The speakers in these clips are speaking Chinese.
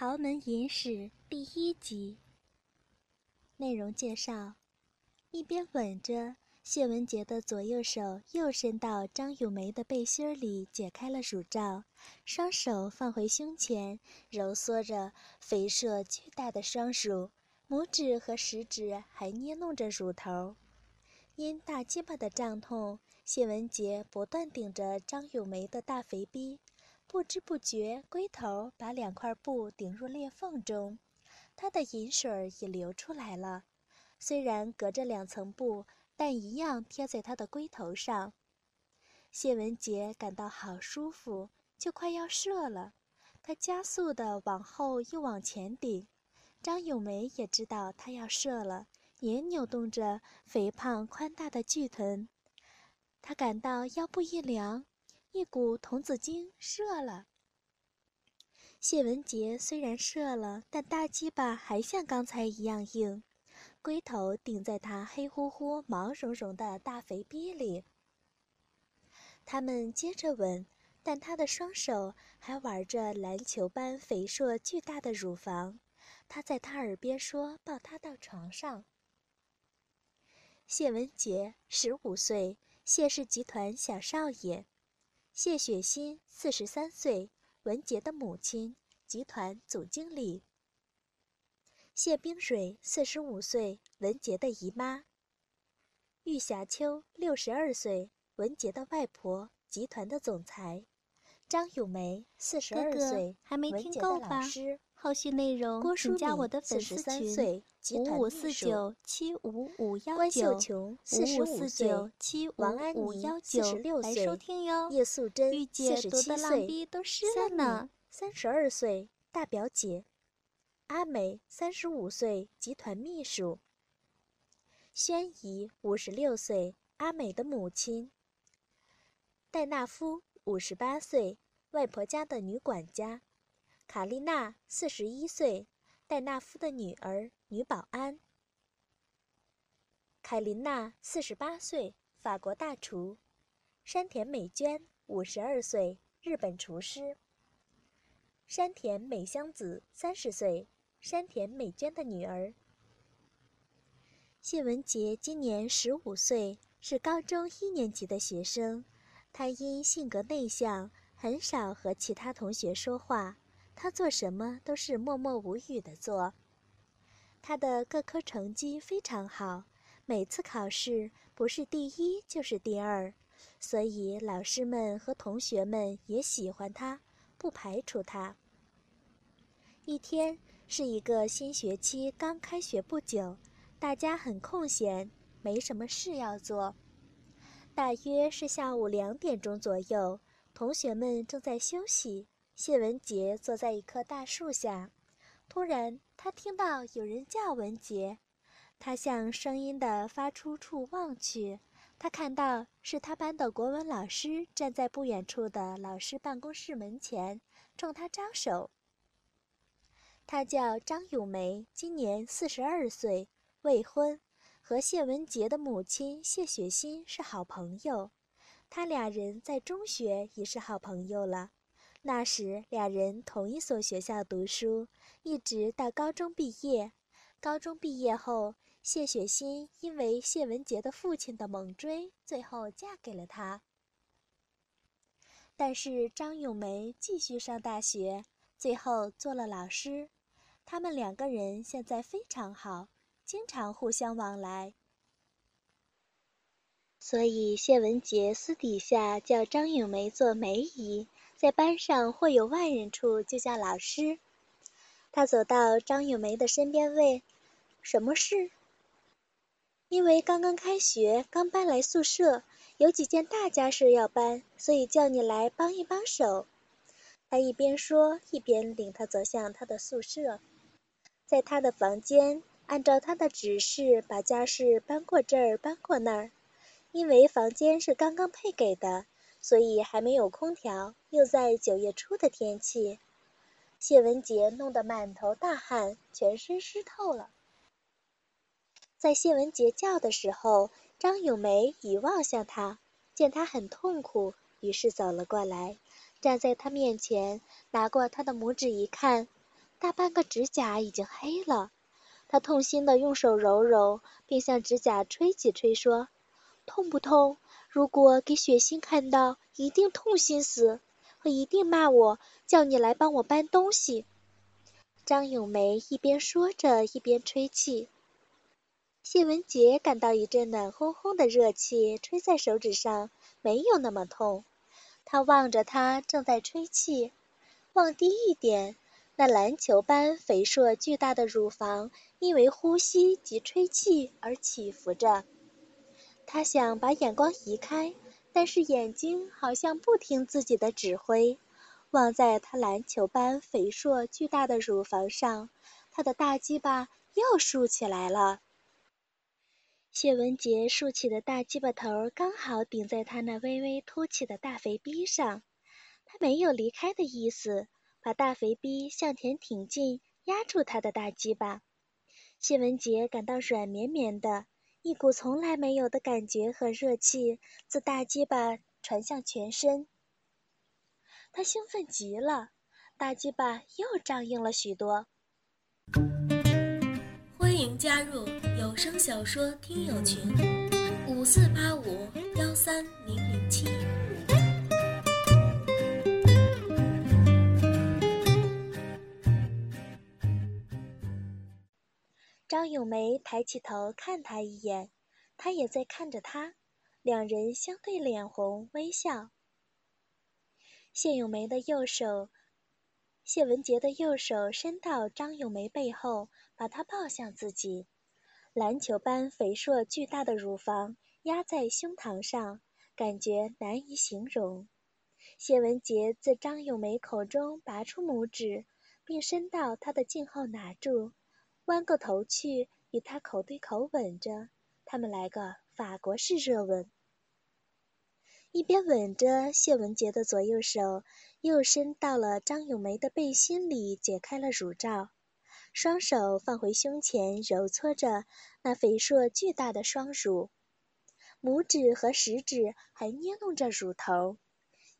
豪门隐史第一集。内容介绍：一边吻着谢文杰的左右手，又伸到张咏梅的背心里，解开了乳罩，双手放回胸前，揉搓着肥硕巨大的双乳，拇指和食指还捏弄着乳头。因大鸡巴的胀痛，谢文杰不断顶着张咏梅的大肥逼。不知不觉，龟头把两块布顶入裂缝中，它的饮水也流出来了。虽然隔着两层布，但一样贴在他的龟头上。谢文杰感到好舒服，就快要射了。他加速地往后又往前顶。张咏梅也知道他要射了，也扭动着肥胖宽大的巨臀。他感到腰部一凉。一股童子精射了。谢文杰虽然射了，但大鸡巴还像刚才一样硬，龟头顶在他黑乎乎、毛茸茸的大肥逼里。他们接着吻，但他的双手还玩着篮球般肥硕巨大的乳房。他在他耳边说：“抱他到床上。”谢文杰，十五岁，谢氏集团小少爷。谢雪欣，四十三岁，文杰的母亲，集团总经理。谢冰水，四十五岁，文杰的姨妈。玉霞秋，六十二岁，文杰的外婆，集团的总裁。张咏梅，四十二岁，还没听够吧？后续内容请加我的粉丝群：五五四九七五五幺九五五四九七五五幺九来收听哟。叶素贞，玉姐读的浪逼都湿了呢。三十二岁，大表姐。阿美，三十五岁，集团秘书。宣仪，五十六岁，阿美的母亲。戴纳夫，五十八岁，外婆家的女管家。卡丽娜，四十一岁，戴纳夫的女儿，女保安。凯琳娜，四十八岁，法国大厨。山田美娟，五十二岁，日本厨师。山田美香子，三十岁，山田美娟的女儿。谢文杰今年十五岁，是高中一年级的学生。他因性格内向，很少和其他同学说话。他做什么都是默默无语的做。他的各科成绩非常好，每次考试不是第一就是第二，所以老师们和同学们也喜欢他，不排除他。一天是一个新学期刚开学不久，大家很空闲，没什么事要做。大约是下午两点钟左右，同学们正在休息。谢文杰坐在一棵大树下，突然他听到有人叫文杰，他向声音的发出处望去，他看到是他班的国文老师站在不远处的老师办公室门前，冲他招手。他叫张咏梅，今年四十二岁，未婚，和谢文杰的母亲谢雪欣是好朋友，他俩人在中学已是好朋友了。那时，俩人同一所学校读书，一直到高中毕业。高中毕业后，谢雪欣因为谢文杰的父亲的猛追，最后嫁给了他。但是张咏梅继续上大学，最后做了老师。他们两个人现在非常好，经常互相往来。所以谢文杰私底下叫张咏梅做梅姨。在班上或有外人处，就叫老师。他走到张咏梅的身边，问：“什么事？”因为刚刚开学，刚搬来宿舍，有几件大家事要搬，所以叫你来帮一帮手。他一边说，一边领他走向他的宿舍，在他的房间，按照他的指示把家事搬过这儿，搬过那儿。因为房间是刚刚配给的。所以还没有空调，又在九月初的天气，谢文杰弄得满头大汗，全身湿透了。在谢文杰叫的时候，张咏梅已望向他，见他很痛苦，于是走了过来，站在他面前，拿过他的拇指一看，大半个指甲已经黑了。他痛心地用手揉揉，并向指甲吹几吹，说：“痛不痛？如果给雪心看到，一定痛心死，他一定骂我，叫你来帮我搬东西。”张咏梅一边说着，一边吹气。谢文杰感到一阵暖烘烘的热气吹在手指上，没有那么痛。他望着他正在吹气，望低一点，那篮球般肥硕巨大的乳房因为呼吸及吹气而起伏着。他想把眼光移开，但是眼睛好像不听自己的指挥。望在他篮球般肥硕巨大的乳房上，他的大鸡巴又竖起来了。谢文杰竖起的大鸡巴头刚好顶在他那微微凸起的大肥逼上，他没有离开的意思，把大肥逼向前挺进，压住他的大鸡巴。谢文杰感到软绵绵的，一股从来没有的感觉和热气自大鸡巴传向全身。他兴奋极了，大鸡巴又胀硬了许多。欢迎加入有声小说听友群：五四八五幺三零零七。张咏梅抬起头看他一眼，他也在看着他，两人相对脸红微笑。谢咏梅的右手，谢文杰的右手伸到张咏梅背后，把她抱向自己。篮球般肥硕巨大的乳房压在胸膛上，感觉难以形容。谢文杰自张咏梅口中拔出拇指，并伸到她的颈后拿住，弯过头去与他口对口吻着。他们来个法国式热吻。一边吻着，谢文杰的左右手又伸到了张咏梅的背心里，解开了乳罩，双手放回胸前，揉搓着那肥硕巨大的双乳，拇指和食指还捏弄着乳头。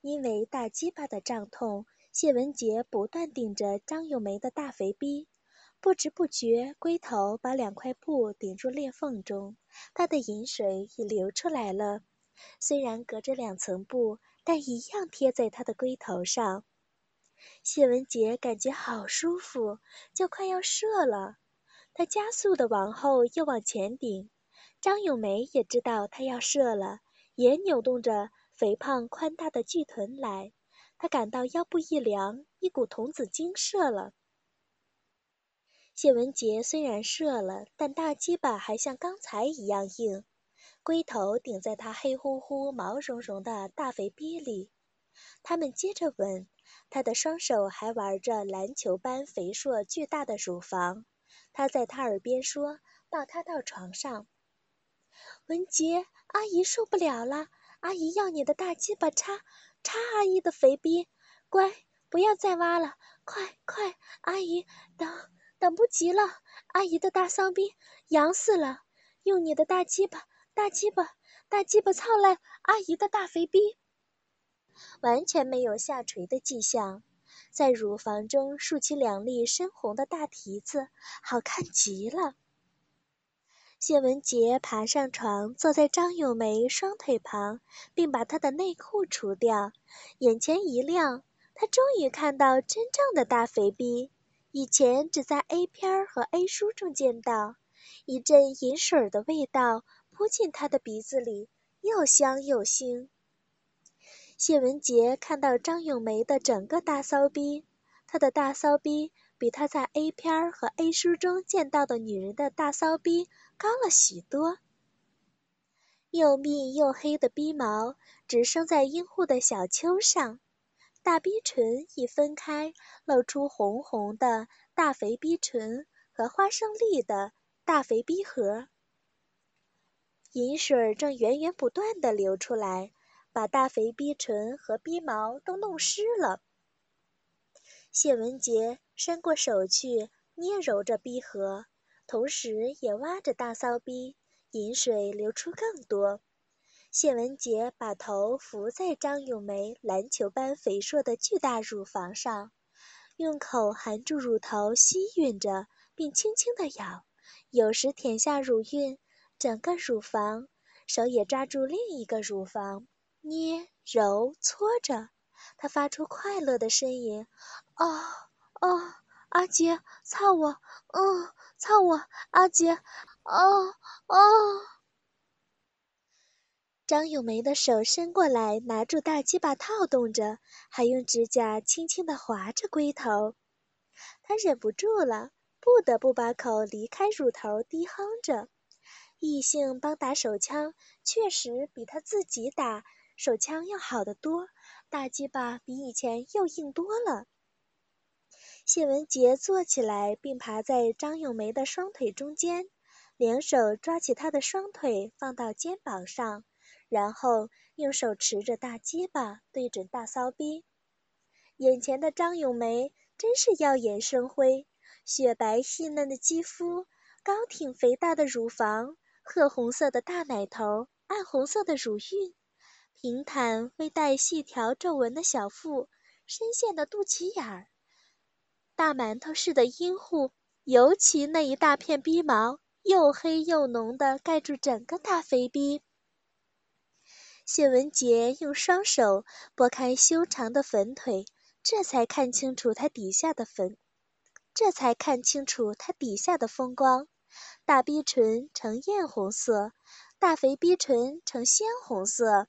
因为大鸡巴的胀痛，谢文杰不断顶着张咏梅的大肥逼，不知不觉龟头把两块布顶入裂缝中，它的饮水已流出来了。虽然隔着两层布，但一样贴在他的龟头上。谢文杰感觉好舒服，就快要射了。他加速的往后又往前顶。张咏梅也知道他要射了，也扭动着肥胖宽大的巨臀来。她感到腰部一凉，一股童子精射了。谢文杰虽然射了，但大鸡巴还像刚才一样硬。龟头顶在他黑乎乎、毛茸茸的大肥逼里，他们接着吻，他的双手还玩着篮球般肥硕巨大的乳房。他在他耳边说：“抱他到床上。”文杰，阿姨受不了了，阿姨要你的大鸡巴插插阿姨的肥逼，乖，不要再挖了，快快，阿姨等等不及了，阿姨的大丧逼痒死了，用你的大鸡巴。大鸡巴，大鸡巴操烂阿姨的大肥逼，完全没有下垂的迹象，在乳房中竖起两粒深红的大蹄子，好看极了。谢文杰爬上床，坐在张咏梅双腿旁，并把她的内裤除掉，眼前一亮，他终于看到真正的大肥逼，以前只在 A 片儿和 A 书中见到，一阵饮水的味道。扑进他的鼻子里，又香又腥。谢文杰看到张咏梅的整个大骚逼，她的大骚逼比他在 A 片儿和 A 书中见到的女人的大骚逼高了许多。又密又黑的逼毛直生在阴户的小丘上，大逼唇一分开，露出红红的大肥逼唇和花生粒的大肥逼核。饮水正源源不断地流出来，把大肥逼唇和逼毛都弄湿了。谢文杰伸过手去捏揉着逼核，同时也挖着大骚逼，饮水流出更多。谢文杰把头伏在张咏梅篮球般肥硕的巨大乳房上，用口含住乳头吸吮着，并轻轻地咬，有时舔下乳晕，整个乳房，手也抓住另一个乳房，捏、揉、搓着。他发出快乐的呻吟：“哦哦，阿杰，操我！嗯，操我，阿杰！哦哦。”张咏梅的手伸过来，拿住大鸡巴套动着，还用指甲轻轻地划着龟头。她忍不住了，不得不把口离开乳头，低哼着。异性帮打手枪，确实比他自己打手枪要好得多。大鸡巴比以前又硬多了。谢文杰坐起来，并爬在张咏梅的双腿中间，两手抓起她的双腿，放到肩膀上。然后用手持着大鸡巴对准大骚逼，眼前的张咏梅真是耀眼生辉，雪白细嫩的肌肤，高挺肥大的乳房，褐红色的大奶头，暗红色的乳晕，平坦微带细条皱纹的小腹，深陷的肚脐眼儿，大馒头似的阴户，尤其那一大片逼毛，又黑又浓的盖住整个大肥逼。谢文杰用双手拨开修长的粉腿，这才看清楚他底下的粉，这才看清楚他底下的风光。大逼唇呈艳红色，大肥逼唇呈鲜红色。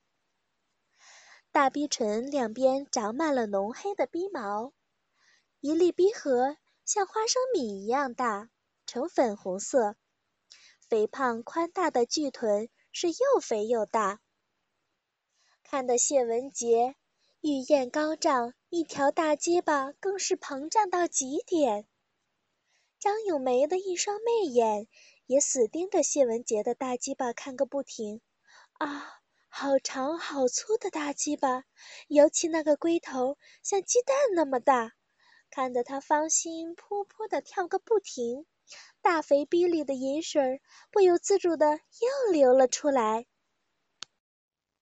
大逼唇两边长满了浓黑的逼毛，一粒逼核像花生米一样大，呈粉红色。肥胖宽大的巨臀是又肥又大。看得谢文杰欲焰高涨，一条大鸡巴更是膨胀到极点。张咏梅的一双媚眼也死盯着谢文杰的大鸡巴看个不停。啊，好长好粗的大鸡巴，尤其那个龟头像鸡蛋那么大，看得他芳心扑扑的跳个不停，大肥逼里的银水不由自主的又流了出来。